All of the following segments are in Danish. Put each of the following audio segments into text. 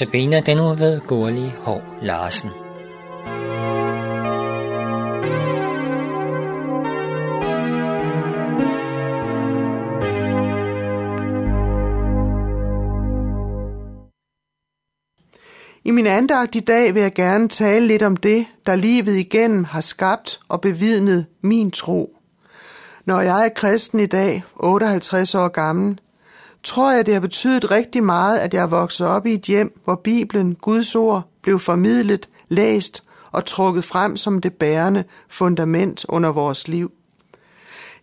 Notabene den nu ved Gurli Hov Larsen. I min andagt i dag vil jeg gerne tale lidt om det, der livet igennem har skabt og bevidnet min tro. Når jeg er kristen i dag, 58 år gammel, tror jeg, det har betydet rigtig meget, at jeg er vokset op i et hjem, hvor Bibelen, Guds ord, blev formidlet, læst og trukket frem som det bærende fundament under vores liv.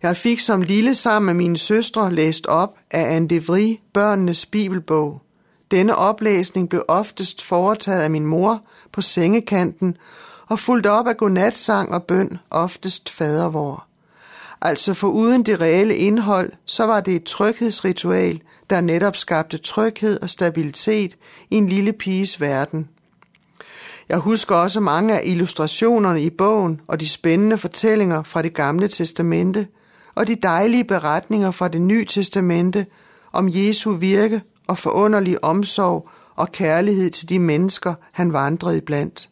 Jeg fik som lille sammen med mine søstre læst op af Anne Vri, børnenes bibelbog. Denne oplæsning blev oftest foretaget af min mor på sengekanten og fulgt op af godnatsang og bøn, oftest fadervor. Altså for uden det reelle indhold, så var det et tryghedsritual, der netop skabte tryghed og stabilitet i en lille piges verden. Jeg husker også mange af illustrationerne i bogen og de spændende fortællinger fra det gamle testamente og de dejlige beretninger fra det nye testamente om Jesu virke og forunderlig omsorg og kærlighed til de mennesker, han vandrede iblandt.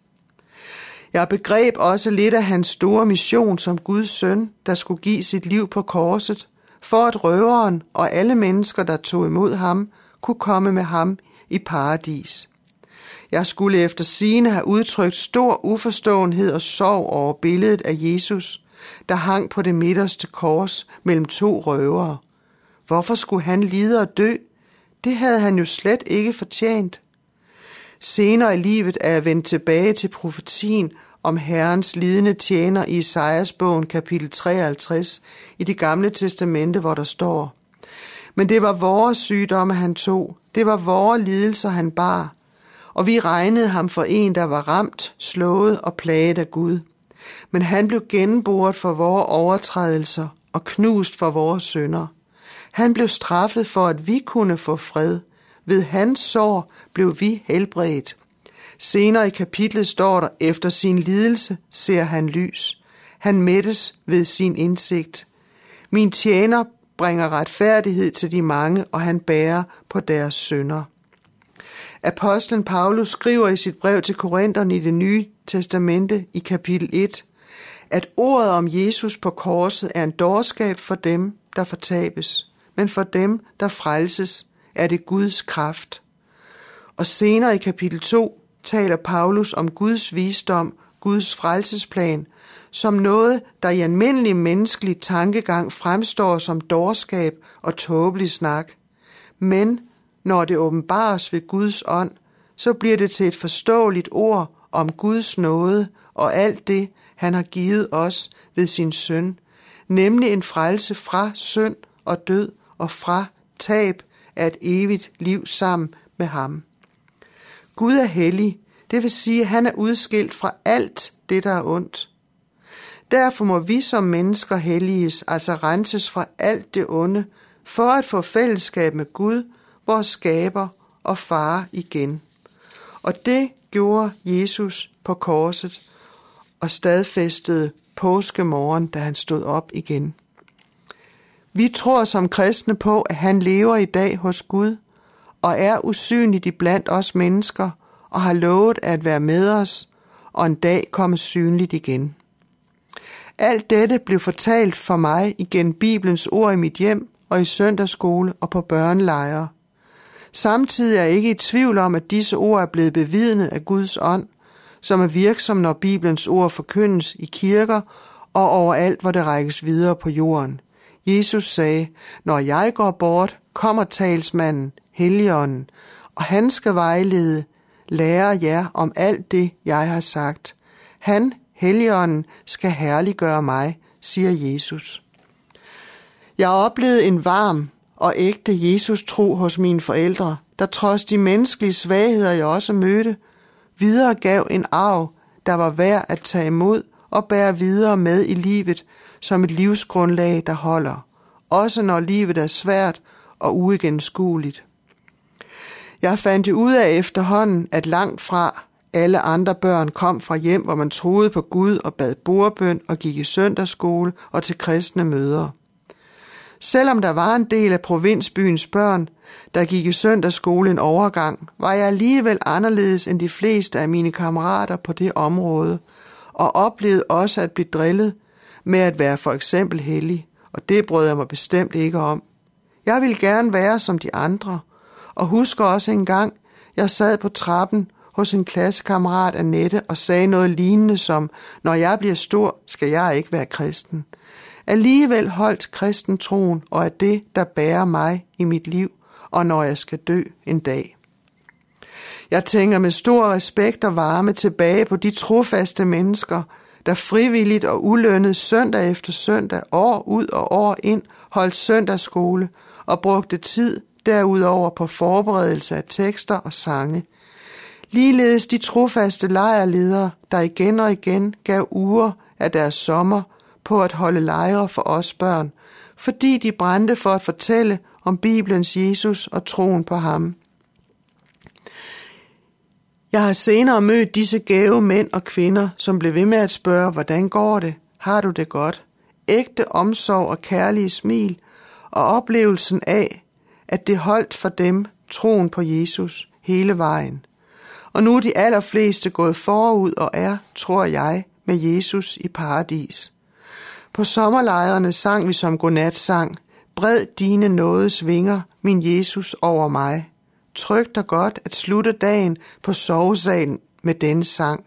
Jeg begreb også lidt af hans store mission som Guds søn, der skulle give sit liv på korset, for at røveren og alle mennesker, der tog imod ham, kunne komme med ham i paradis. Jeg skulle efter sine have udtrykt stor uforståenhed og sorg over billedet af Jesus, der hang på det midterste kors mellem to røvere. Hvorfor skulle han lide og dø? Det havde han jo slet ikke fortjent. Senere i livet er jeg vendt tilbage til profetien om Herrens lidende tjener i Isaias bogen kapitel 53 i det gamle testamente, hvor der står, Men det var vores sygdomme, han tog, det var vores lidelser, han bar, og vi regnede ham for en, der var ramt, slået og plaget af Gud. Men han blev genboret for vores overtrædelser og knust for vores synder. Han blev straffet for, at vi kunne få fred. Ved hans sår blev vi helbredt. Senere i kapitlet står der, efter sin lidelse ser han lys. Han mættes ved sin indsigt. Min tjener bringer retfærdighed til de mange, og han bærer på deres synder. Apostlen Paulus skriver i sit brev til Korintherne i det nye testamente i kapitel 1, at ordet om Jesus på korset er en dårskab for dem, der fortabes, men for dem, der frelses, er det Guds kraft. Og senere i kapitel 2 taler Paulus om Guds visdom, Guds frelsesplan, som noget, der i almindelig menneskelig tankegang fremstår som dårskab og tåbelig snak. Men når det åbenbares ved Guds ånd, så bliver det til et forståeligt ord om Guds nåde og alt det, han har givet os ved sin søn, nemlig en frelse fra synd og død og fra tab er et evigt liv sammen med ham. Gud er hellig, det vil sige, at han er udskilt fra alt det, der er ondt. Derfor må vi som mennesker helliges, altså renses fra alt det onde, for at få fællesskab med Gud, vores skaber og far igen. Og det gjorde Jesus på korset og stadfæstede påskemorgen, da han stod op igen. Vi tror som kristne på, at han lever i dag hos Gud og er usynligt blandt os mennesker og har lovet at være med os og en dag komme synligt igen. Alt dette blev fortalt for mig igen Bibelens ord i mit hjem og i søndagsskole og på børnelejre. Samtidig er jeg ikke i tvivl om, at disse ord er blevet bevidnet af Guds ånd, som er virksom, når Bibelens ord forkyndes i kirker og overalt, hvor det rækkes videre på jorden. Jesus sagde, når jeg går bort, kommer talsmanden, Helligånden, og han skal vejlede, lære jer om alt det, jeg har sagt. Han, Helligånden, skal herliggøre mig, siger Jesus. Jeg oplevede en varm og ægte Jesus-tro hos mine forældre, der trods de menneskelige svagheder, jeg også mødte, videregav en arv, der var værd at tage imod og bære videre med i livet som et livsgrundlag, der holder, også når livet er svært og uigennemskueligt. Jeg fandt det ud af efterhånden, at langt fra alle andre børn kom fra hjem, hvor man troede på Gud og bad bordbøn og gik i søndagsskole og til kristne møder. Selvom der var en del af provinsbyens børn, der gik i søndagsskole en overgang, var jeg alligevel anderledes end de fleste af mine kammerater på det område, og oplevede også at blive drillet med at være for eksempel hellig, og det brød jeg mig bestemt ikke om. Jeg ville gerne være som de andre, og husker også en gang, jeg sad på trappen hos en klassekammerat Annette og sagde noget lignende som, når jeg bliver stor, skal jeg ikke være kristen. Alligevel holdt kristen troen og er det, der bærer mig i mit liv, og når jeg skal dø en dag. Jeg tænker med stor respekt og varme tilbage på de trofaste mennesker, der frivilligt og ulønnet søndag efter søndag, år ud og år ind, holdt søndagsskole og brugte tid derudover på forberedelse af tekster og sange. Ligeledes de trofaste lejrledere, der igen og igen gav uger af deres sommer på at holde lejre for os børn, fordi de brændte for at fortælle om Bibelens Jesus og troen på ham. Jeg har senere mødt disse gave mænd og kvinder, som blev ved med at spørge, hvordan går det? Har du det godt? Ægte omsorg og kærlige smil, og oplevelsen af, at det holdt for dem troen på Jesus hele vejen. Og nu er de allerfleste gået forud og er, tror jeg, med Jesus i paradis. På sommerlejrene sang vi som godnatsang, Bred dine nådes vinger, min Jesus over mig. Trygt og godt at slutte dagen på sovesalen med denne sang.